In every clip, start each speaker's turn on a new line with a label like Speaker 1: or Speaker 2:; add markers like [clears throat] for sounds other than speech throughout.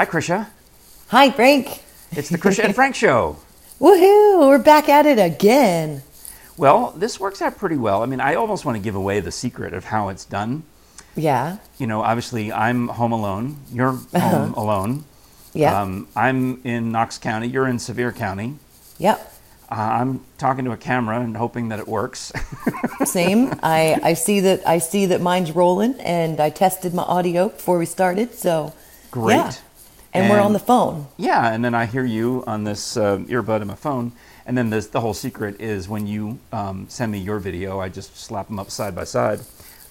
Speaker 1: Hi, Krisha.
Speaker 2: Hi, Frank.
Speaker 1: It's the Krisha and Frank Show. [laughs]
Speaker 2: Woohoo! We're back at it again.
Speaker 1: Well, this works out pretty well. I mean, I almost want to give away the secret of how it's done.
Speaker 2: Yeah.
Speaker 1: You know, obviously, I'm home alone. You're [laughs] home alone.
Speaker 2: Yeah.
Speaker 1: Um, I'm in Knox County. You're in Sevier County.
Speaker 2: yep.
Speaker 1: Uh, I'm talking to a camera and hoping that it works. [laughs]
Speaker 2: Same. I, I see that I see that mine's rolling, and I tested my audio before we started. So
Speaker 1: Great.
Speaker 2: Yeah. And, we're on the phone.
Speaker 1: Yeah, and then I hear you on this uh, earbud in my phone. And then this, the whole secret is when you um, send me your video, I just slap them up side by side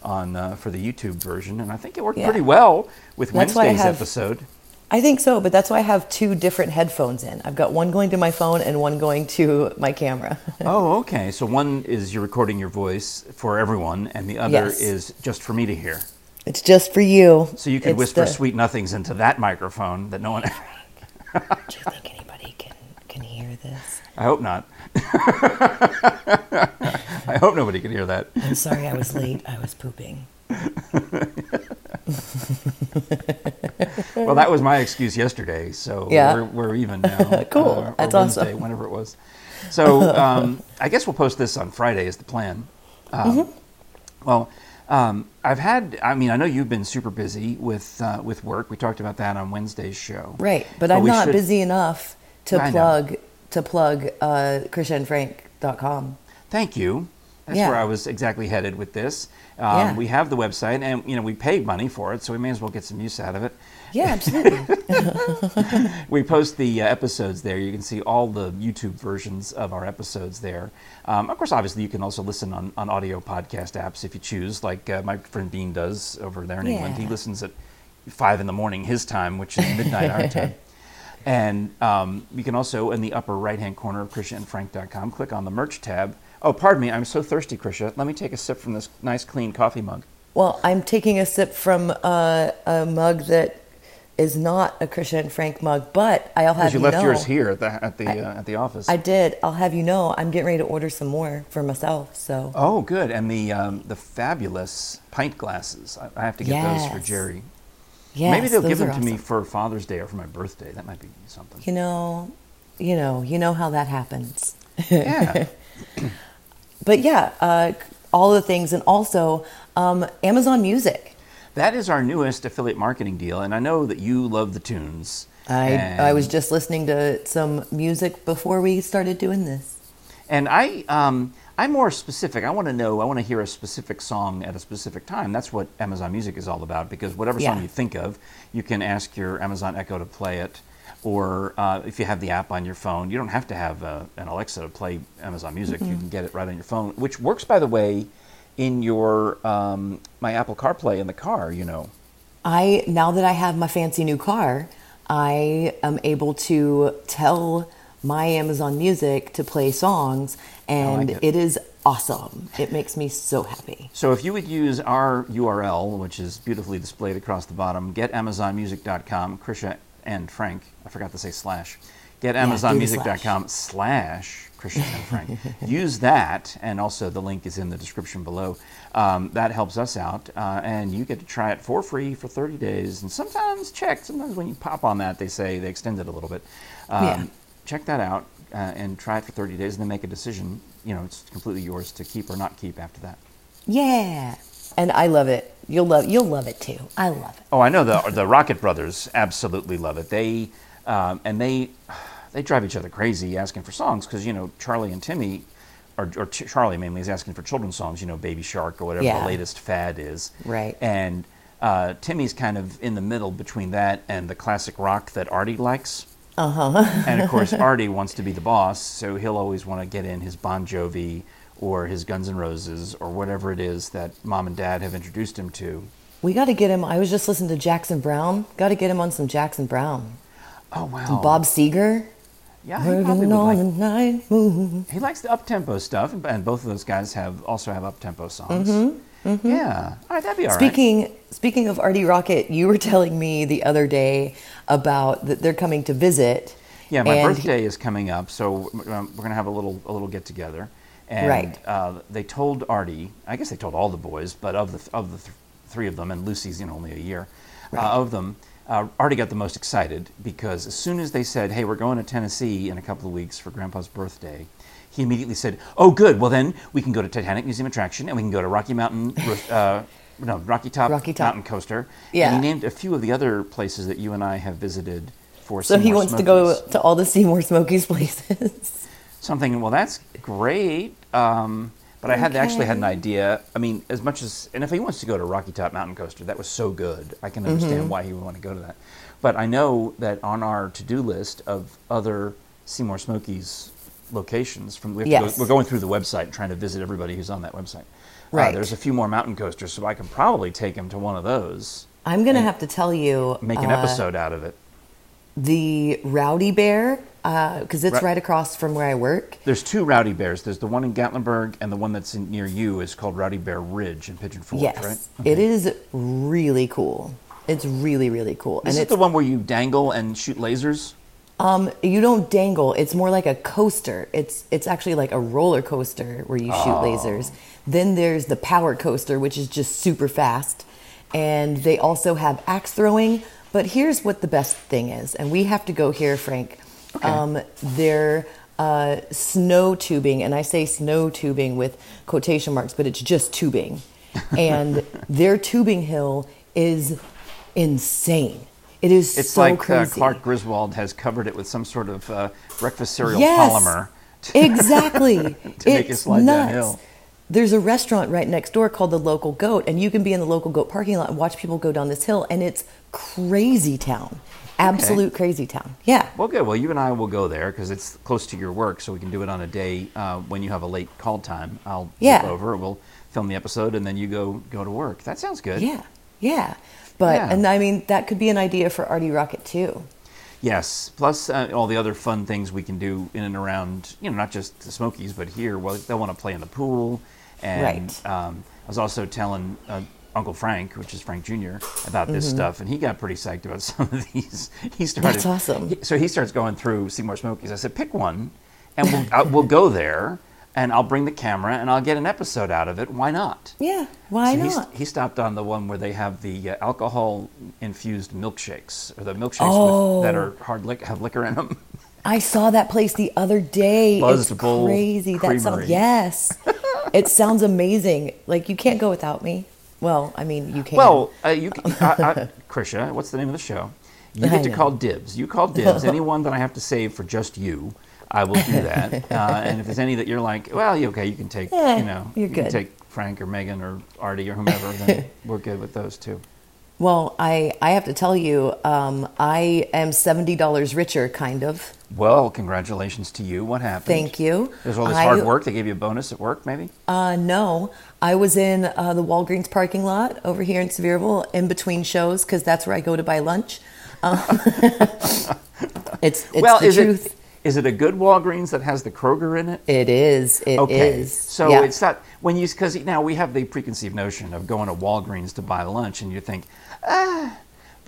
Speaker 1: on uh, for the YouTube version, and I think it worked
Speaker 2: Yeah.
Speaker 1: pretty well with
Speaker 2: That's why I have-
Speaker 1: episode.
Speaker 2: I think so, but that's why I have two different headphones in. I've got one going to my phone and one going to my camera. [laughs]
Speaker 1: oh, okay. So one is you're recording your voice for everyone, and the other
Speaker 2: Yes.
Speaker 1: is just for me to hear.
Speaker 2: It's just for you.
Speaker 1: So you could
Speaker 2: It's
Speaker 1: whisper
Speaker 2: the-
Speaker 1: sweet nothings into that microphone that no one.
Speaker 2: Do you think anybody can can hear this?
Speaker 1: I hope not. [laughs] I hope nobody can hear that.
Speaker 2: I'm sorry I was late. I was pooping.
Speaker 1: Well, that was my excuse yesterday, so
Speaker 2: Yeah.
Speaker 1: we're, we're even now. [laughs]
Speaker 2: Cool.
Speaker 1: or
Speaker 2: That's
Speaker 1: Wednesday,
Speaker 2: awesome.
Speaker 1: Whenever it was. So um, I guess we'll post this on Friday is the plan. Um,
Speaker 2: Mm-hmm.
Speaker 1: Well, um, I've had. I mean, I know you've been super busy with uh, with work. We talked about that on Wednesday's show.
Speaker 2: Right, but I'm not
Speaker 1: should-
Speaker 2: busy enough to
Speaker 1: I know.
Speaker 2: plug to plug uh, krishaandfrank.com.
Speaker 1: Thank you. That's
Speaker 2: Yeah.
Speaker 1: where I was exactly headed with this. Um,
Speaker 2: Yeah.
Speaker 1: We have the website, and you know we paid money for it, so we may as well get some use out of it.
Speaker 2: Yeah, absolutely. [laughs]
Speaker 1: We post the uh, episodes there. You can see all the YouTube versions of our episodes there. Um, of course, obviously, you can also listen on, on audio podcast apps if you choose, like uh, my friend Dean does over there in England. He listens at five in the morning his time, which is midnight our time. [laughs] And um, you can also, in the upper right hand corner of KrishaandFrank.com, click on the merch tab. Oh, pardon me, I'm so thirsty, Krisha. Let me take a sip from this nice, clean coffee mug.
Speaker 2: well, I'm taking a sip from uh, a mug that is not a Krisha and Frank mug, but I'll have
Speaker 1: Because you
Speaker 2: you
Speaker 1: left
Speaker 2: know.
Speaker 1: yours here at the, at the, uh, at the office.
Speaker 2: I did. I'll have you know. I'm getting ready to order some more for myself. So
Speaker 1: Oh, good. And the um, the fabulous pint glasses. I, I have to get those for Jerry.
Speaker 2: yes,
Speaker 1: Maybe they'll give them to me for Father's Day or for my birthday. That might be something.
Speaker 2: You know, you know, you know how that happens.
Speaker 1: Yeah. [laughs] [clears throat]
Speaker 2: But yeah, uh, all the things, and also um, Amazon Music.
Speaker 1: that is our newest affiliate marketing deal, and I know that you love the tunes.
Speaker 2: I
Speaker 1: and,
Speaker 2: I was just listening to some music before we started doing this.
Speaker 1: and I um, I'm more specific. I want to know. I want to hear a specific song at a specific time. That's what Amazon Music is all about. Because whatever song
Speaker 2: Yeah.
Speaker 1: you think of, you can ask your Amazon Echo to play it. Or uh, if you have the app on your phone, you don't have to have uh, an Alexa to play Amazon Music. You can get it right on your phone, which works, by the way, in your um, my Apple CarPlay in the car. You know.
Speaker 2: I now that I have my fancy new car, I am able to tell my Amazon Music to play songs, and
Speaker 1: like it.
Speaker 2: it is awesome. It makes me so happy.
Speaker 1: So if you would use our URL, which is beautifully displayed across the bottom, getamazonmusic.com, Krisha and Frank, I forgot to say slash, Get getamazonmusic.com slash Krisha and Frank. [laughs] use that, and also the link is in the description below. Um, that helps us out, uh, and you get to try it for free for 30 days. And sometimes check, sometimes when you pop on that, they say they extend it a little bit. Um,
Speaker 2: Yeah.
Speaker 1: Check that out uh, and try it for 30 days, and then make a decision. You know, it's completely yours to keep or not keep after that.
Speaker 2: Yeah, and I love it. You'll love you'll love it too. I love it.
Speaker 1: Oh, I know the the Rocket Brothers absolutely love it. They um, and they they drive each other crazy asking for songs because you know Charlie and Timmy, or, or Ch- Charlie mainly is asking for children's songs. You know, Baby Shark or whatever
Speaker 2: Yeah.
Speaker 1: the latest fad is.
Speaker 2: Right.
Speaker 1: And uh, Timmy's kind of in the middle between that and the classic rock that Artie likes.
Speaker 2: Uh huh.
Speaker 1: And of course, [laughs] Artie wants to be the boss, so he'll always want to get in his Bon Jovi or his Guns N' Roses or whatever it is that mom and dad have introduced him to.
Speaker 2: We got to get him. I was just listening to Jackson Browne. Got to get him on some Jackson Browne.
Speaker 1: Oh wow,
Speaker 2: Bob Seger.
Speaker 1: Yeah, he probably would like
Speaker 2: a night moon.
Speaker 1: He likes the up tempo stuff, and, both of those guys have also have up tempo songs.
Speaker 2: Mm-hmm,
Speaker 1: Yeah, all right, that'd be all right.
Speaker 2: Speaking speaking of Artie Rocket, you were [laughs] telling me the other day about that they're coming to visit.
Speaker 1: yeah, my birthday is coming up, so we're gonna have a little a little get together. And
Speaker 2: Right.
Speaker 1: uh, they told Artie, I guess they told all the boys, but of the of the th- three of them, and Lucy's you know only a year, uh, of them, uh, Artie got the most excited because as soon as they said, "Hey, we're going to Tennessee in a couple of weeks for Grandpa's birthday," he immediately said, "Oh, good. Well, then we can go to Titanic Museum attraction and we can go to Rocky Mountain, uh, no, Rocky Top,
Speaker 2: Rocky Top.
Speaker 1: Mountain Coaster."
Speaker 2: Yeah.
Speaker 1: And he named a few of the other places that you and I have visited for.
Speaker 2: So he
Speaker 1: Seymour
Speaker 2: wants to go to all the Seymour Smokies places. [laughs]
Speaker 1: So I'm thinking, well, that's great. Um, but I had actually had an idea. I mean, as much as, and if he wants to go to Rocky Top Mountain Coaster, that was so good. I can understand
Speaker 2: Mm-hmm.
Speaker 1: why he would want to go to that. But I know that on our to-do list of other Seymour Smokies locations, from we have to
Speaker 2: Yes.
Speaker 1: go, we're going through the website and trying to visit everybody who's on that website. Uh,
Speaker 2: Right.
Speaker 1: there's a few more mountain coasters, so I can probably take him to one of those,
Speaker 2: I'm gonna have to tell you,
Speaker 1: make an
Speaker 2: uh,
Speaker 1: episode out of it.
Speaker 2: the Rowdy Bear, Uh, because it's
Speaker 1: Ra-
Speaker 2: right across from where I work.
Speaker 1: There's two Rowdy Bears. There's the one in Gatlinburg, and the one that's in, near you is called Rowdy Bear Ridge in Pigeon Forge,
Speaker 2: Yes,
Speaker 1: right?
Speaker 2: it mm-hmm. is really cool. It's really really cool,
Speaker 1: Is
Speaker 2: and
Speaker 1: it
Speaker 2: it's
Speaker 1: the one where you dangle and shoot lasers?
Speaker 2: um you don't dangle. It's more like a coaster. It's it's actually like a roller coaster where you shoot
Speaker 1: Oh.
Speaker 2: lasers. Then there's the power coaster, which is just super fast, and they also have axe throwing. But here's what the best thing is, and we have to go here, Frank.
Speaker 1: Okay.
Speaker 2: Um, they're uh, snow tubing, and I say snow tubing with quotation marks, but it's just tubing. [laughs] And their tubing hill is insane. It is so crazy.
Speaker 1: It's
Speaker 2: so
Speaker 1: like uh. Clark Griswold has covered it with some sort of uh, breakfast cereal
Speaker 2: Yes.
Speaker 1: polymer. [laughs]
Speaker 2: exactly. [laughs]
Speaker 1: To
Speaker 2: it's
Speaker 1: make it slide
Speaker 2: nuts.
Speaker 1: downhill.
Speaker 2: There's a restaurant right next door called the Local Goat, and you can be in the Local Goat parking lot and watch people go down this hill, and it's crazy town. Absolute crazy town. Yeah.
Speaker 1: Well, good. Well, you and I will go there because it's close to your work, so we can do it on a day uh, when you have a late call time. I'll
Speaker 2: Yeah.
Speaker 1: over. We'll film the episode, and then you go go to work. That sounds good.
Speaker 2: Yeah. Yeah. But,
Speaker 1: Yeah.
Speaker 2: and I mean, that could be an idea for Artie Rocket too.
Speaker 1: Yes. Plus uh, all the other fun things we can do in and around, you know, not just the Smokies, but here. Well, they want to play in the pool, and
Speaker 2: Right.
Speaker 1: um, I was also telling uh, Uncle Frank, which is Frank Jr., about this stuff, and he got pretty psyched about [laughs] some of these. He started.
Speaker 2: Mm-hmm. That's awesome.
Speaker 1: he- so he starts going through Seymour Smokies. I said, pick one, and we'll I, we'll go there, and I'll bring the camera, and I'll get an episode out of it. Why not?
Speaker 2: Yeah. Why
Speaker 1: So
Speaker 2: not?
Speaker 1: He stopped on the one where they have the uh, alcohol-infused milkshakes, or the milkshakes
Speaker 2: Oh.
Speaker 1: with, that are hard lic- have liquor in them.
Speaker 2: I saw that place the other day.
Speaker 1: Buzzed
Speaker 2: it's crazy. That sounds yes. [laughs] it sounds amazing. Like you can't go without me. Well, I mean you can.
Speaker 1: Well, uh, you, can- I, I, [laughs] Krisha, what's the name of the show? You get to call dibs. You call dibs. [laughs] Anyone that I have to save for just you, I will do that. [laughs] Uh, and if there's any that you're like, well, you okay, you can take,
Speaker 2: Eh,
Speaker 1: you know,
Speaker 2: you're
Speaker 1: you can take Frank or Megan or Artie or whomever, then we're good with those too.
Speaker 2: Well, I I have to tell you, um, I am seventy dollars richer, kind of.
Speaker 1: Well, congratulations to you. What happened?
Speaker 2: Thank you.
Speaker 1: There's all this
Speaker 2: I-
Speaker 1: hard work. They gave you a bonus at work, maybe?
Speaker 2: Uh, no, I was in uh, the Walgreens parking lot over here in Sevierville in between shows because that's where I go to buy lunch. Um, [laughs] it's it's
Speaker 1: well,
Speaker 2: the
Speaker 1: is
Speaker 2: truth.
Speaker 1: it is it a good Walgreens that has the Kroger in it?
Speaker 2: It is. It is.
Speaker 1: Okay, so
Speaker 2: Yeah.
Speaker 1: it's not when you because now we have the preconceived notion of going to Walgreens to buy lunch, and you think, ah.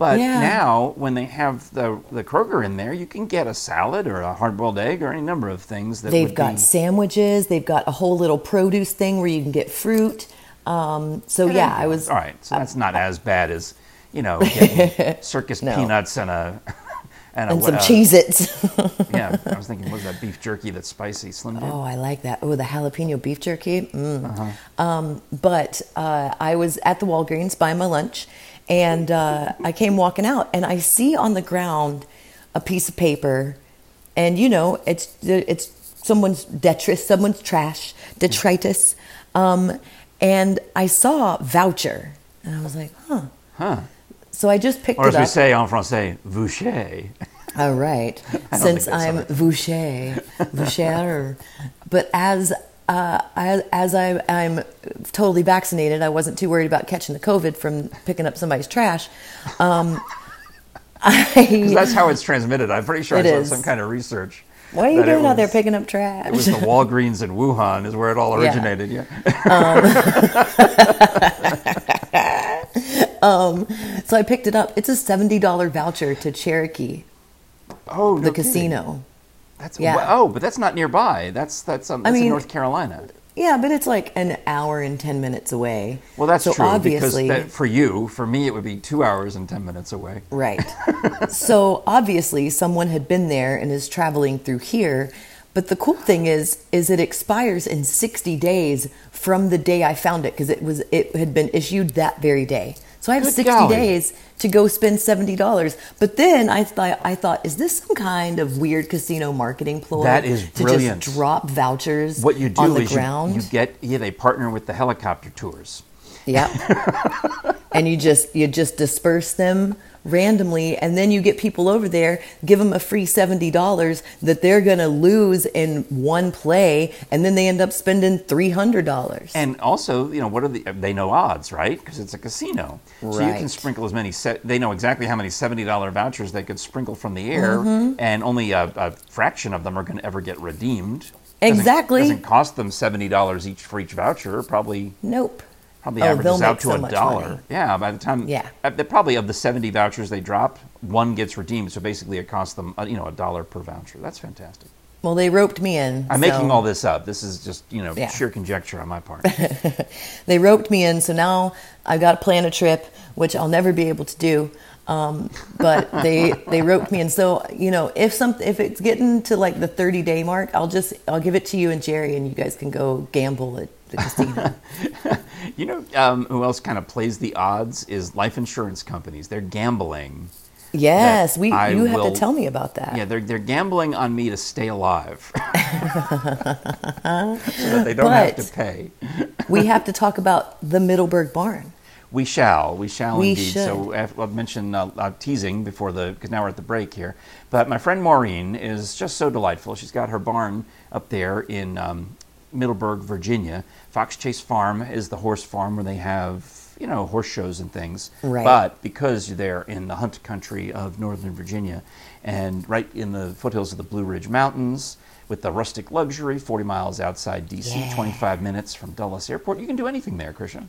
Speaker 1: But
Speaker 2: Yeah.
Speaker 1: now, when they have the the Kroger in there, you can get a salad or a hard-boiled egg or any number of things that
Speaker 2: They've got
Speaker 1: be,
Speaker 2: sandwiches. They've got a whole little produce thing where you can get fruit. Um, so yeah, I was.
Speaker 1: all right. So that's not as bad as you know [laughs] getting circus
Speaker 2: No.
Speaker 1: peanuts and a [laughs] and, a
Speaker 2: some
Speaker 1: uh,
Speaker 2: Cheez-Its. [laughs]
Speaker 1: Yeah, I was thinking, was that beef jerky that's spicy? Slim Jim.
Speaker 2: Oh, I like that. Oh, the jalapeno beef jerky. Mm.
Speaker 1: Uh-huh.
Speaker 2: Um, but uh, I was at the Walgreens buying my lunch, and uh, I came walking out, and I see on the ground a piece of paper, and you know, it's it's someone's detritus, someone's trash, detritus, um, and I saw voucher, and I was like, huh.
Speaker 1: Huh.
Speaker 2: So I just picked
Speaker 1: Or
Speaker 2: it
Speaker 1: as we
Speaker 2: up.
Speaker 1: say en français, voucher. [laughs]
Speaker 2: All right. Since I'm Voucher, Voucher, [laughs] but as uh, I, as I, I'm totally vaccinated, I wasn't too worried about catching the COVID from picking up somebody's trash. Um, [laughs] I,
Speaker 1: That's how it's transmitted. I'm pretty sure I saw
Speaker 2: is.
Speaker 1: some kind of research.
Speaker 2: what are you doing out there picking up trash?
Speaker 1: It was the Walgreens in Wuhan is where it all
Speaker 2: Yeah.
Speaker 1: originated. Yeah. [laughs] [laughs]
Speaker 2: so I picked it up. It's a seventy dollar voucher to Cherokee,
Speaker 1: Oh, no
Speaker 2: the
Speaker 1: kidding.
Speaker 2: casino.
Speaker 1: That's
Speaker 2: Yeah.
Speaker 1: oh, but that's not nearby. That's that's um, that's in
Speaker 2: mean-
Speaker 1: North Carolina.
Speaker 2: Yeah, but it's like an hour and 10 minutes away.
Speaker 1: Well, that's
Speaker 2: so
Speaker 1: true
Speaker 2: obviously,
Speaker 1: because that, for you, for me, it would be two hours and ten minutes away.
Speaker 2: Right. [laughs] so obviously someone had been there and is traveling through here. But the cool thing is is it expires in 60 days from the day I found it because it was it had been issued that very day. So I have
Speaker 1: Good
Speaker 2: 60
Speaker 1: golly.
Speaker 2: days to go spend $70. But then I thought I thought is this some kind of weird casino marketing ploy
Speaker 1: That is brilliant.
Speaker 2: to just drop vouchers
Speaker 1: What you do
Speaker 2: on the
Speaker 1: is
Speaker 2: ground?
Speaker 1: you get yeah they partner with the helicopter tours.
Speaker 2: Yep. [laughs] and you just you just disperse them randomly and then you get people over there give them a free $70 that they're going to lose in one play and then they end up spending $300
Speaker 1: And also, you know, what are the? They know odds, right? Because it's a casino, so you can sprinkle as many. Set, they know exactly how many seventy dollar vouchers they could sprinkle from the air,
Speaker 2: Mm-hmm.
Speaker 1: and only a, a fraction of them are going to ever get redeemed. Doesn't-
Speaker 2: Exactly.
Speaker 1: doesn't cost them seventy dollars each for each voucher. Probably
Speaker 2: nope
Speaker 1: probably
Speaker 2: Oh,
Speaker 1: averages out to
Speaker 2: so
Speaker 1: a dollar.
Speaker 2: money.
Speaker 1: Yeah, by the time
Speaker 2: Yeah.
Speaker 1: uh, probably of the seventy vouchers they drop, one gets redeemed. So basically, it costs them uh, you know a dollar per voucher. That's fantastic.
Speaker 2: well they roped me in
Speaker 1: I'm
Speaker 2: so-
Speaker 1: making all this up. This is just you know
Speaker 2: Yeah.
Speaker 1: sheer conjecture on my part. [laughs]
Speaker 2: they roped me in so now I've got to plan a trip which i'll never be able to do um, but [laughs] they they roped me in so you know if some if it's getting to like the 30 day mark i'll just i'll give it to you and jerry and you guys can go gamble at the casino [laughs]
Speaker 1: You know um, who else kind of plays the odds is life insurance companies. They're gambling.
Speaker 2: yes we
Speaker 1: I
Speaker 2: you have
Speaker 1: will-
Speaker 2: to tell me about that
Speaker 1: Yeah, they're, they're gambling on me to stay alive. [laughs] [laughs] so that they don't have to pay.
Speaker 2: we have to talk about the middleburg barn
Speaker 1: We shall. We shall
Speaker 2: We
Speaker 1: indeed. So I've- I'll mention uh, uh, teasing before the because now we're at the break here. But my friend Maureen is just so delightful. She's got her barn up there in um, Middleburg, Virginia. Fox Chase Farm is the horse farm where they have you know horse shows and things.
Speaker 2: Right.
Speaker 1: But because they're in the hunt country of Northern Virginia, and right in the foothills of the Blue Ridge Mountains. With the rustic luxury, 40 miles outside DC,
Speaker 2: Yeah.
Speaker 1: 25 minutes from Dulles Airport, you can do anything there, Krisha.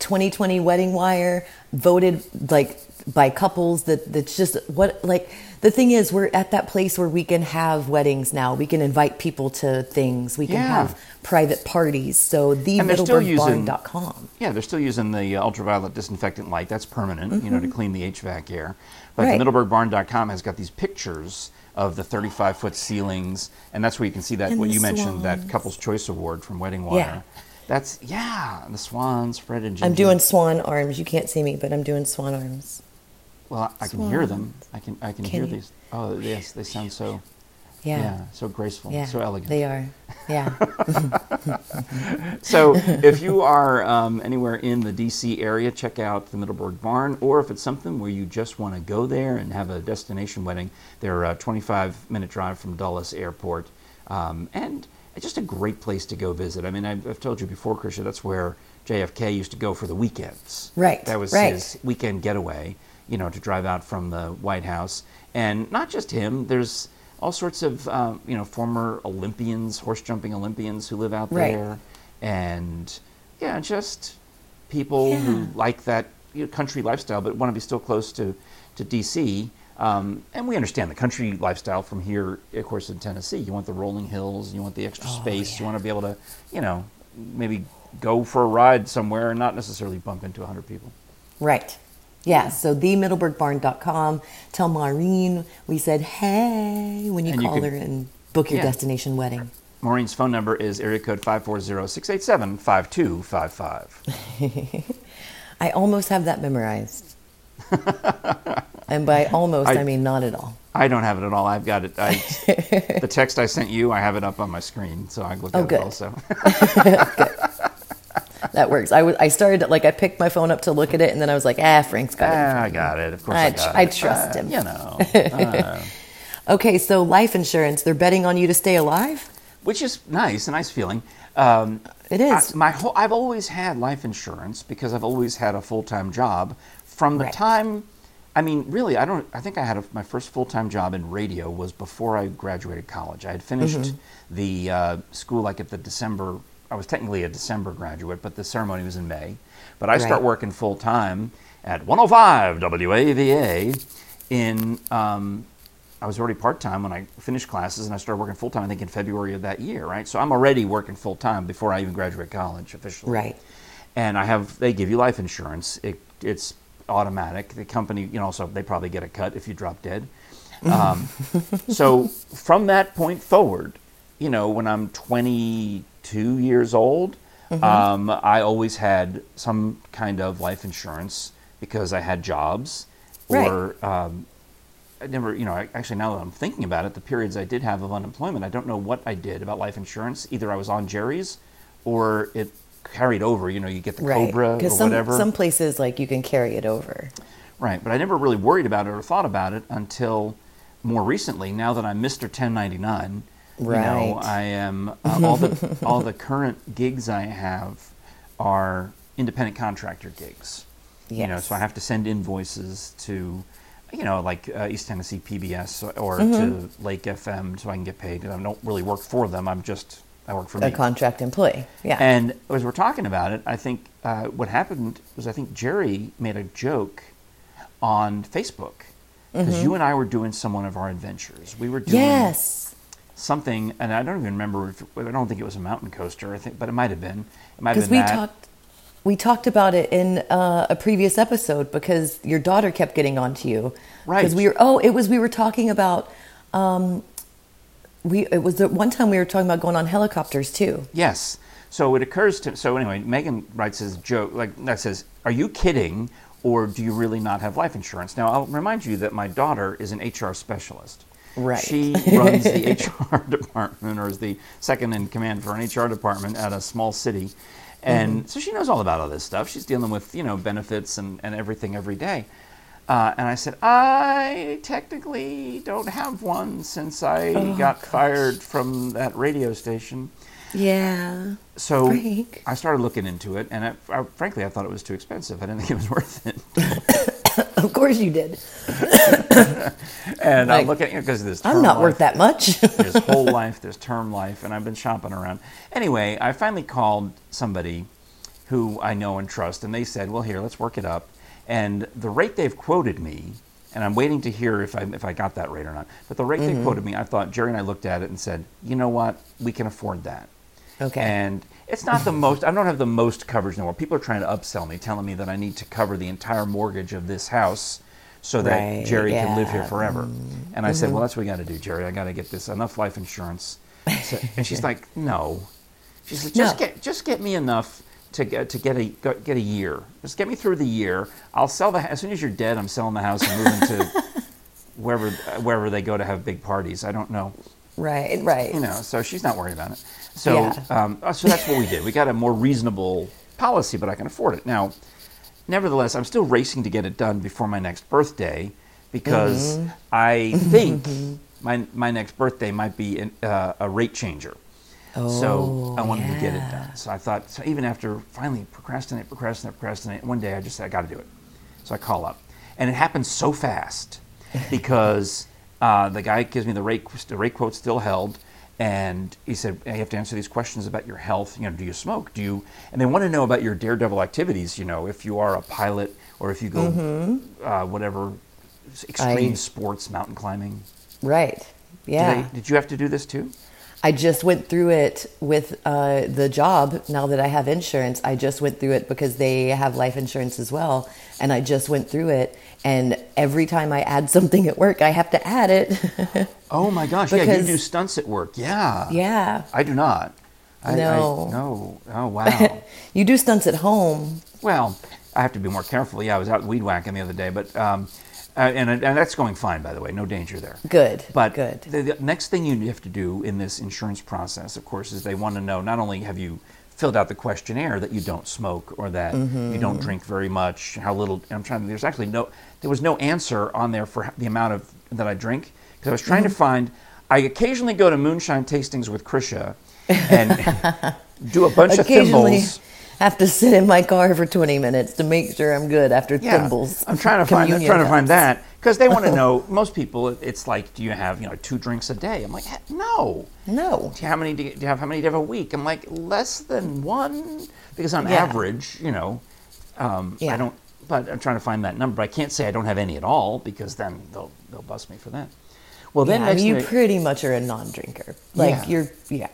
Speaker 2: 2020 wedding wire voted like by couples that that's just what like the thing is we're at that place where we can have weddings now we can invite people to things we can
Speaker 1: Yeah.
Speaker 2: have private parties so the
Speaker 1: And they're still using-
Speaker 2: middleburgbarn.com
Speaker 1: Yeah, they're still using the uh, ultraviolet disinfectant light. That's permanent, you know, to clean the HVAC air. But
Speaker 2: Mm-hmm. Right.
Speaker 1: MiddleburgBarn.com has got these pictures of the 35 foot ceilings, and that's where you can see that
Speaker 2: And
Speaker 1: what you mentioned that. Couples Choice Award from Wedding Wire.
Speaker 2: Yeah.
Speaker 1: That's yeah, the swans, Fred and Ginger.
Speaker 2: i'm doing swan arms you can't see me but i'm doing swan arms
Speaker 1: Well, I can hear them. I can I can,
Speaker 2: Can
Speaker 1: hear
Speaker 2: you?
Speaker 1: these. Oh yes, they sound so
Speaker 2: yeah
Speaker 1: yeah, so graceful,
Speaker 2: yeah
Speaker 1: so elegant.
Speaker 2: they are yeah [laughs]
Speaker 1: So, if you are um, anywhere in the DC area, check out the Middleburg Barn. Or if it's something where you just want to go there and have a destination wedding, they're a 25 minute drive from Dulles Airport. Um, and it's just a great place to go visit. I mean, I've, I've told you before, Krisha, that's where JFK used to go for the weekends.
Speaker 2: Right,
Speaker 1: That was
Speaker 2: right.
Speaker 1: his weekend getaway, you know, to drive out from the White House. And not just him, there's all sorts of, um, you know, former Olympians, horse jumping Olympians who live out
Speaker 2: Right.
Speaker 1: there. And yeah, just people who like that you know, country lifestyle but want to be still close to, to DC. Um, and we understand the country lifestyle from here, of course, in Tennessee. You want the rolling hills, you want the extra
Speaker 2: Oh,
Speaker 1: space, you want to be able to, you know, maybe go for a ride somewhere and not necessarily bump into 100 people.
Speaker 2: Right. Yeah, so themiddleburgbarn.com. Tell Maureen we said hey when you
Speaker 1: And you
Speaker 2: call
Speaker 1: could-
Speaker 2: her and book your
Speaker 1: Yeah.
Speaker 2: destination wedding.
Speaker 1: Maureen's phone number is area code 540-687-5255. [laughs]
Speaker 2: I almost have that memorized. and by almost, I,
Speaker 1: I-
Speaker 2: mean not at all.
Speaker 1: I don't have it at all. I've got it. I, [laughs] the text I sent you, I have it up on my screen, so I look
Speaker 2: Oh,
Speaker 1: at
Speaker 2: good.
Speaker 1: it also. [laughs]
Speaker 2: That works. I was- I started like I picked my phone up to look at it, and then I was like, ah, Frank's got it.
Speaker 1: Ah, I got it. Of course, I,
Speaker 2: I
Speaker 1: got
Speaker 2: tr- I trust
Speaker 1: Uh,
Speaker 2: him.
Speaker 1: You know, [laughs] uh,
Speaker 2: Okay, so life insurance, they're betting on you to stay alive.
Speaker 1: which is nice, a nice feeling. Um,
Speaker 2: It is.
Speaker 1: I, my whole, I've always had life insurance because I've always had a full time job. From the
Speaker 2: Right.
Speaker 1: time, I mean, really, I don't. I think I had a, my first full time job in radio was before I graduated college. I had finished
Speaker 2: Mm-hmm.
Speaker 1: the uh, school like at the December. I was technically a December graduate, but the ceremony was in May. But I start working full time at 105 WAVA in um, I was already part time when I finished classes, and I started working full time. I think in February of that year, right? So I'm already working full time before I even graduate college officially.
Speaker 2: Right.
Speaker 1: And I have they give you life insurance. It, it's automatic. The company, you know, also they probably get a cut if you drop dead. Um, [laughs] so from that point forward, you know, when I'm 22 years old, um, I always had some kind of life insurance because I had jobs or um, I never, you know, I, actually now that I'm thinking about it, the periods I did have of unemployment, I don't know what I did about life insurance. Either I was on Jerry's or it carried over. You know, you get the
Speaker 2: Right.
Speaker 1: Cobra or
Speaker 2: some,
Speaker 1: whatever.
Speaker 2: some places, like, you can carry it over.
Speaker 1: Right, but I never really worried about it or thought about it until more recently. Now that I'm Mr. 1099, you know, I am uh, all the all the current gigs I have are independent contractor gigs. You know, so I have to send invoices to, you know, like uh, East Tennessee PBS or
Speaker 2: Mm-hmm.
Speaker 1: to Lake FM, so I can get paid. I don't really work for them. I'm just I work for
Speaker 2: A
Speaker 1: me.
Speaker 2: contract employee. Yeah.
Speaker 1: And as we're talking about it, I think uh, what happened was I think Jerry made a joke on Facebook because you and I were doing some one of our adventures. We were doing
Speaker 2: Mm-hmm. yes.
Speaker 1: Something, and I don't even remember. If, I don't think it was a mountain coaster. I think, but it might have been. It might have
Speaker 2: Because
Speaker 1: been
Speaker 2: we
Speaker 1: that.
Speaker 2: talked. We talked about it in uh, a previous episode because your daughter kept getting onto you.
Speaker 1: Right.
Speaker 2: Because we were. Oh, it was. We were talking about. Um, we. It was the one time we were talking about going on helicopters too.
Speaker 1: Yes. So it occurs to so anyway. Megan writes his joke like that says, "Are you kidding, or do you really not have life insurance?" Now I'll remind you that my daughter is an HR specialist.
Speaker 2: Right.
Speaker 1: She runs the HR [laughs] department, or is the second in command for an HR department at a small city, and so she knows all about all this stuff. She's dealing with you know benefits and, and everything every day. Uh, and I said, I technically don't have one since I got fired from that radio station.
Speaker 2: Yeah.
Speaker 1: So
Speaker 2: Frank.
Speaker 1: I started looking into it, and I, I, frankly, I thought it was too expensive. I didn't think it was [laughs] worth it. [laughs] [laughs]
Speaker 2: Of course you did. [coughs]
Speaker 1: And I'm
Speaker 2: Like,
Speaker 1: looking because there's
Speaker 2: I'm not
Speaker 1: life,
Speaker 2: worth that much. [laughs]
Speaker 1: there's whole life, there's term life, and I've been shopping around. Anyway, I finally called somebody who I know and trust, and they said, "Well, here, let's work it up." And the rate they've quoted me, and I'm waiting to hear if I if I got that rate or not. But the rate
Speaker 2: Mm-hmm.
Speaker 1: they quoted me, I thought Jerry and I looked at it and said, "You know what? We can afford that."
Speaker 2: Okay.
Speaker 1: And it's not the most. I don't have the most coverage in the world. People are trying to upsell me, telling me that I need to cover the entire mortgage of this house so that
Speaker 2: Right,
Speaker 1: Jerry can live here
Speaker 2: yeah.
Speaker 1: forever. Mm-hmm. And I said, well, mm-hmm. that's what we got to do, Jerry. I got to get this enough life insurance. So- [laughs] and she's like, no. She said, just
Speaker 2: No.
Speaker 1: get just get me enough to get to get a get a year. Just get me through the year. I'll sell the as soon as you're dead. I'm selling the house and moving to [laughs] wherever wherever they go to have big parties. I don't know
Speaker 2: right. Right.
Speaker 1: you know, so she's not worried about it. So,
Speaker 2: Yeah.
Speaker 1: um, uh, so that's what we did. We got a more reasonable policy, but I can afford it. Now, nevertheless, I'm still racing to get it done before my next birthday because
Speaker 2: Mm-hmm.
Speaker 1: I think my my next birthday might be an, uh, a rate changer. so
Speaker 2: Oh,
Speaker 1: I wanted to get it done. So I thought, so even after finally procrastinate, procrastinate, procrastinate, one day I just said, I got to do it. So I call up, and it happens so fast [laughs] because uh, the guy gives me the rate, the rate quote still held, and he said, "You have to answer these questions about your health. You know, do you smoke? Do you?" And they want to know about your daredevil activities. You know, if you are a pilot or if you go, uh, whatever, extreme
Speaker 2: Mm-hmm. I-
Speaker 1: sports, mountain climbing.
Speaker 2: Right.
Speaker 1: Did,
Speaker 2: Yeah.
Speaker 1: did you have to do this too?
Speaker 2: I just went through it with uh, the job. Now that I have insurance, I just went through it because they have life insurance as well. And I just went through it. And every time I add something at work, I have to add it. [laughs]
Speaker 1: Oh my gosh! yeah, you do stunts at work. Yeah.
Speaker 2: yeah.
Speaker 1: I do not. I,
Speaker 2: No.
Speaker 1: I, no. Oh [laughs] wow.
Speaker 2: You do stunts at home.
Speaker 1: well, I have to be more careful. Yeah, I was out weed whacking the other day, but um, uh, and and that's going fine by the way. No danger there.
Speaker 2: Good.
Speaker 1: But
Speaker 2: good.
Speaker 1: The, the next thing you have to do in this insurance process, of course, is they want to know not only have you filled out the questionnaire that you don't smoke or that you don't mm-hmm. drink very much, how little. I'm trying. There's actually no. There was no answer on there for the amount of that I drink because I was trying to mm-hmm. find. I occasionally go to moonshine tastings with Krisha [laughs] and do a bunch of thimbles.
Speaker 2: have to sit in my car for 20 minutes to make sure I'm good after
Speaker 1: Yeah,
Speaker 2: thimbles.
Speaker 1: I'm trying to find. I'm trying to find that because they want to [laughs] know. Most people, it's like, do you have you know two drinks a day? I'm like, no.
Speaker 2: No.
Speaker 1: Do you, how many do you, do you have? How many do you have a week? I'm like less than one because on
Speaker 2: Yeah.
Speaker 1: average, you know, um, I don't. But I'm trying to find that number. But I can't say I don't have any at all because then they'll they'll bust me for that. Well, then
Speaker 2: yeah, I
Speaker 1: next
Speaker 2: mean, you pretty much are a non-drinker. Like
Speaker 1: Yeah.
Speaker 2: you're, yeah.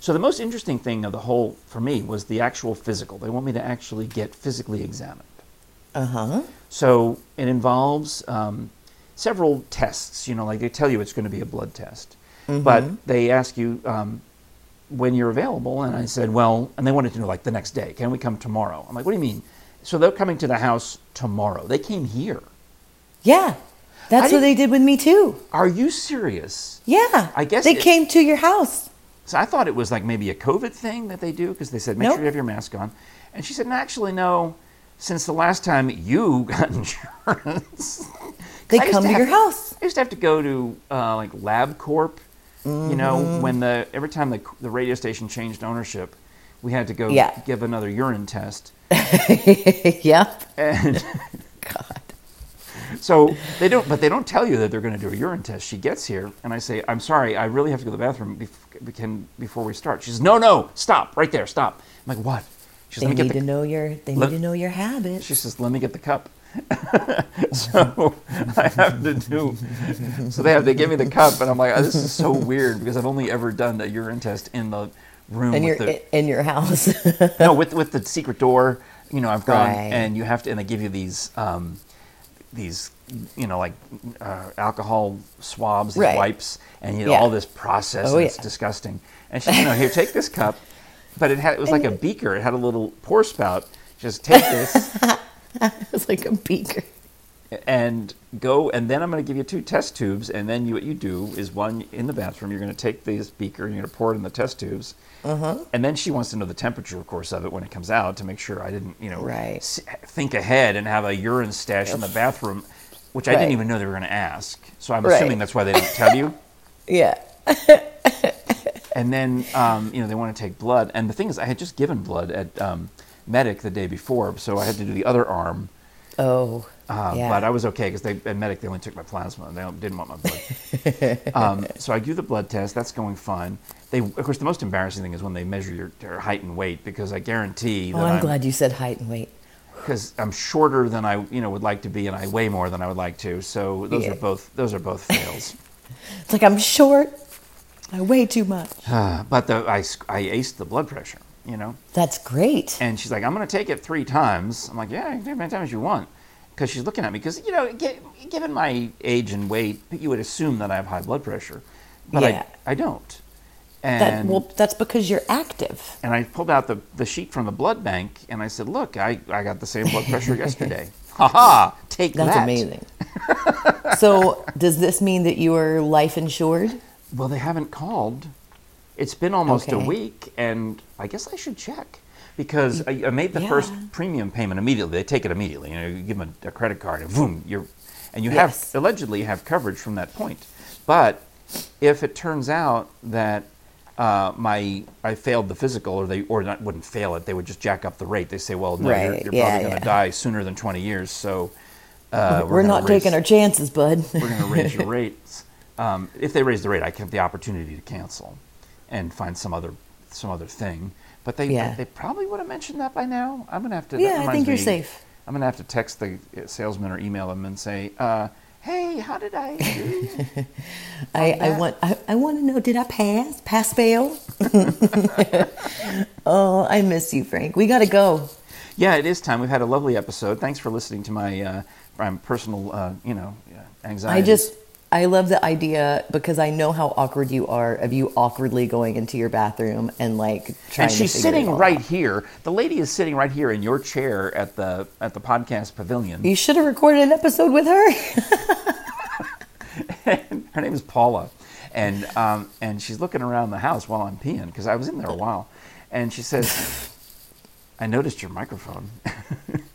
Speaker 1: So the most interesting thing of the whole for me was the actual physical. They want me to actually get physically examined.
Speaker 2: Uh huh.
Speaker 1: So it involves um, several tests. You know, like they tell you it's going to be a blood test, but they ask you um, when you're available. And I said, well, and they wanted to know like the next day. Can we come tomorrow? I'm like, what do you mean? So they're coming to the house tomorrow. They came here.
Speaker 2: Yeah, that's what they did with me too.
Speaker 1: Are you serious?
Speaker 2: Yeah,
Speaker 1: I guess
Speaker 2: they
Speaker 1: it-
Speaker 2: came to your house.
Speaker 1: So I thought it was like maybe a COVID thing that they do because they said make
Speaker 2: Nope.
Speaker 1: sure you have your mask on, and she said, no, actually no. Since the last time you [laughs] got insurance,
Speaker 2: They come to your house.
Speaker 1: I used to have to go to uh, like LabCorp. You know,
Speaker 2: Mm-hmm.
Speaker 1: when the every time the the radio station changed ownership, we had to go
Speaker 2: Yeah.
Speaker 1: give another urine test, [laughs]
Speaker 2: yeah.
Speaker 1: and [laughs]
Speaker 2: God.
Speaker 1: so they don't. But they don't tell you that they're going to do a urine test. She gets here, and I say, "I'm sorry, I really have to go to the bathroom bef- can, before we start." She says, "No, no, stop right there, stop." I'm like, "What?" She says,
Speaker 2: They
Speaker 1: "Let me
Speaker 2: need
Speaker 1: the
Speaker 2: to know your. They
Speaker 1: let-
Speaker 2: need to know your habits.
Speaker 1: She says, "Let me get the cup." [laughs] so [laughs] I have to do. So they have they give me the cup, and I'm like, oh, "This is so weird because I've only ever done a urine test in the room
Speaker 2: in
Speaker 1: with
Speaker 2: your
Speaker 1: the
Speaker 2: in your house. [laughs]
Speaker 1: no with with the secret door. You know, I've gone
Speaker 2: Right.
Speaker 1: and you have to, and they give you these um, these you know like uh, alcohol swabs, these
Speaker 2: Right.
Speaker 1: wipes, and you know
Speaker 2: Yeah.
Speaker 1: all this process.
Speaker 2: Oh,
Speaker 1: and It's disgusting. And she, you know, here, take this cup. But it had it was like a beaker. It had a little pour spout. Just take this. [laughs]
Speaker 2: it's like a beaker.
Speaker 1: and go and then i'm going to give you two test tubes and then you, what you do is one in the bathroom you're going to take this beaker and you're going to pour it in the test tubes
Speaker 2: Uh-huh.
Speaker 1: and then she wants to know the temperature of course of it when it comes out to make sure i didn't you know
Speaker 2: Right.
Speaker 1: s- think ahead and have a urine stash in the bathroom which i didn't even know they were going to ask so i'm
Speaker 2: Right.
Speaker 1: assuming that's why they didn't tell you [laughs]
Speaker 2: Yeah. [laughs]
Speaker 1: and then um, you know they want to take blood and the thing is i had just given blood at um, medic the day before so i had to do the other arm
Speaker 2: Oh.
Speaker 1: Uh,
Speaker 2: yeah.
Speaker 1: But I was okay because they at Medic they only took my plasma and they didn't want my blood. [laughs] um, so I do the blood test. That's going fine. They, of course, the most embarrassing thing is when they measure your, your height and weight because I guarantee
Speaker 2: oh,
Speaker 1: that
Speaker 2: I'm,
Speaker 1: I'm
Speaker 2: glad you said height and weight.
Speaker 1: because I'm shorter than I you know would like to be and I weigh more than I would like to. So those
Speaker 2: Yeah.
Speaker 1: are both those are both fails. [laughs]
Speaker 2: It's like I'm short. I weigh too much.
Speaker 1: Uh, but the, I I aced the blood pressure. You know.
Speaker 2: That's great.
Speaker 1: And she's like, I'm going to take it three times. I'm like, yeah, you can take it as many times as you want. Because she's looking at me. Because, you know, gi- given my age and weight, you would assume that I have high blood pressure. But
Speaker 2: Yeah.
Speaker 1: I, I don't.
Speaker 2: That,
Speaker 1: And,
Speaker 2: well, that's because you're active.
Speaker 1: and I pulled out the, the sheet from the blood bank and I said, look, I, I got the same blood pressure [laughs] yesterday. Ha ha! Take
Speaker 2: That's
Speaker 1: that.
Speaker 2: amazing. [laughs] so, does this mean that you are life insured?
Speaker 1: Well, they haven't called. It's been almost a week, and I guess I should check because I, I made the
Speaker 2: Yeah.
Speaker 1: first premium payment immediately. They take it immediately. You know, you give them a, a credit card, and boom, you're, and you
Speaker 2: Yes.
Speaker 1: have allegedly have coverage from that point. But if it turns out that uh, my I failed the physical, or they or not wouldn't fail it, they would just jack up the rate. They say, well, no, you're, you're
Speaker 2: yeah,
Speaker 1: probably going to die sooner than 20 years, so. Uh,
Speaker 2: we're
Speaker 1: gonna
Speaker 2: not
Speaker 1: raise-
Speaker 2: taking our chances, bud.
Speaker 1: we're going to raise your [laughs] rates. Um, if they raise the rate, I have the opportunity to cancel and find some other some other thing. But they
Speaker 2: Yeah.
Speaker 1: they probably would have mentioned that by now. I'm going to have to.
Speaker 2: yeah, I think you're
Speaker 1: me,
Speaker 2: safe.
Speaker 1: I'm to have to text the uh, salesman or email them and say, uh, "Hey, how did I do?" [laughs]
Speaker 2: I, I want I, I want to know did I pass pass fail? [laughs] oh, I miss you, Frank. We got to go.
Speaker 1: yeah, it is time. We've had a lovely episode. Thanks for listening to my uh, my personal, uh, you know, anxiety.
Speaker 2: I just I love the idea because I know how awkward you are of you awkwardly going into your bathroom and like trying
Speaker 1: and
Speaker 2: to
Speaker 1: she's
Speaker 2: it
Speaker 1: sitting right
Speaker 2: out.
Speaker 1: here. The lady is sitting right here in your chair at the at the podcast pavilion.
Speaker 2: You should have recorded an episode with her. [laughs]
Speaker 1: her name is Paula, and um, and she's looking around the house while I'm peeing because I was in there a while, and she says, "I noticed your microphone."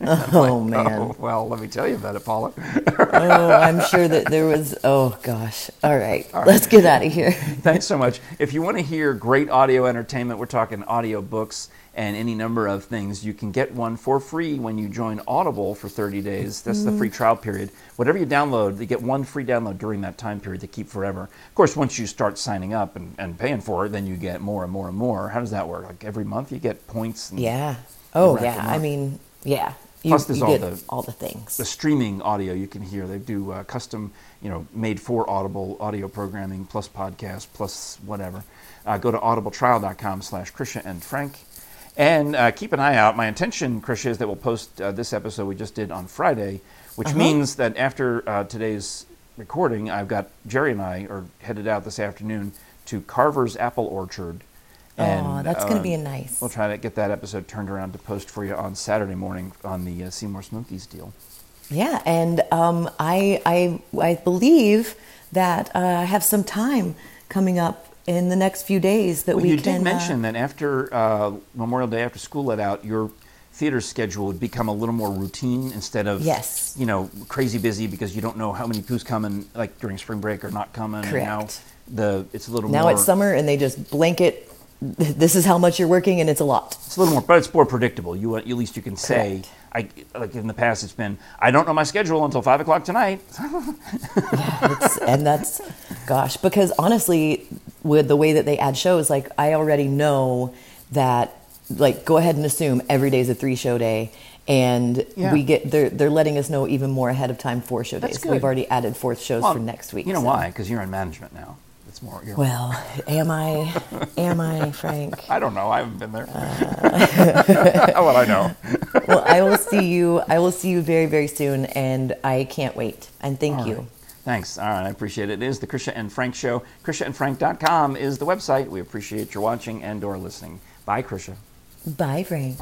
Speaker 1: [laughs]
Speaker 2: oh man.
Speaker 1: Oh, well, let me tell you about it, Paula.
Speaker 2: Oh, I'm sure that there was. Oh gosh. All right, let's get out of here. [laughs]
Speaker 1: Thanks so much. If you want to hear great audio entertainment, we're talking audio books and any number of things. You can get one for free when you join Audible for 30 days. That's the mm-hmm. free trial period. Whatever you download, you get one free download during that time period to keep forever. Of course, once you start signing up and, and paying for it, then you get more and more and more. How does that work? Like every month you get points? And
Speaker 2: Yeah. Oh yeah. I mean, yeah. You,
Speaker 1: Plus, there's
Speaker 2: you
Speaker 1: all the
Speaker 2: all the things.
Speaker 1: the streaming audio you can hear. They do uh, custom, you know, made for Audible audio programming plus podcast plus whatever. Uh, go to audibletrial.com slash Krisha and Frank. And uh, keep an eye out. My intention, Krisha, is that we'll post uh, this episode we just did on Friday, which
Speaker 2: Uh-huh.
Speaker 1: means that after uh, today's recording, I've got Jerry and I are headed out this afternoon to Carver's Apple Orchard.
Speaker 2: Aw, that's gonna
Speaker 1: uh,
Speaker 2: be a nice-
Speaker 1: We'll try to get that episode turned around to post for you on Saturday morning on the uh, Seymour Smokies deal.
Speaker 2: Yeah, and um, I, I, I believe that uh, I have some time coming up in the next few days that
Speaker 1: Well,
Speaker 2: we
Speaker 1: you
Speaker 2: can.
Speaker 1: You did mention
Speaker 2: uh,
Speaker 1: that after uh, Memorial Day, after school let out, your theater schedule would become a little more routine instead of
Speaker 2: Yes.
Speaker 1: you know crazy busy because you don't know how many who's coming like during spring break or not coming. And now
Speaker 2: Correct.
Speaker 1: the it's a little
Speaker 2: now
Speaker 1: more.
Speaker 2: it's summer, and they just blanket. [laughs] This is how much you're working, and it's a lot.
Speaker 1: It's a little more, but it's more predictable. You at least you can say. I like in the past, it's been I don't know my schedule until five o'clock tonight. [laughs]
Speaker 2: It's, and that's, gosh, because honestly, with the way that they add shows, like I already know that, like, go ahead and assume every day is a three show day. And
Speaker 1: Yeah.
Speaker 2: we get they're they're letting us know even more ahead of time for show
Speaker 1: That's
Speaker 2: days.
Speaker 1: good.
Speaker 2: We've already added fourth shows
Speaker 1: Well,
Speaker 2: for next week.
Speaker 1: You know
Speaker 2: so-
Speaker 1: why? Because you're in management now. It's more. You're,
Speaker 2: Well, am I? Am I, [laughs] Frank?
Speaker 1: I don't know. I haven't been there.
Speaker 2: Uh. [laughs]
Speaker 1: what I know. [laughs]
Speaker 2: Well, I will see you. I will see you very, very soon, and I can't wait. And thank
Speaker 1: All
Speaker 2: you.
Speaker 1: right. Thanks. All right, I appreciate it. It is the Krisha and Frank Show. KrishaandFrank.com is the website. We appreciate your watching and or listening. Bye, Krisha.
Speaker 2: Bye, Frank.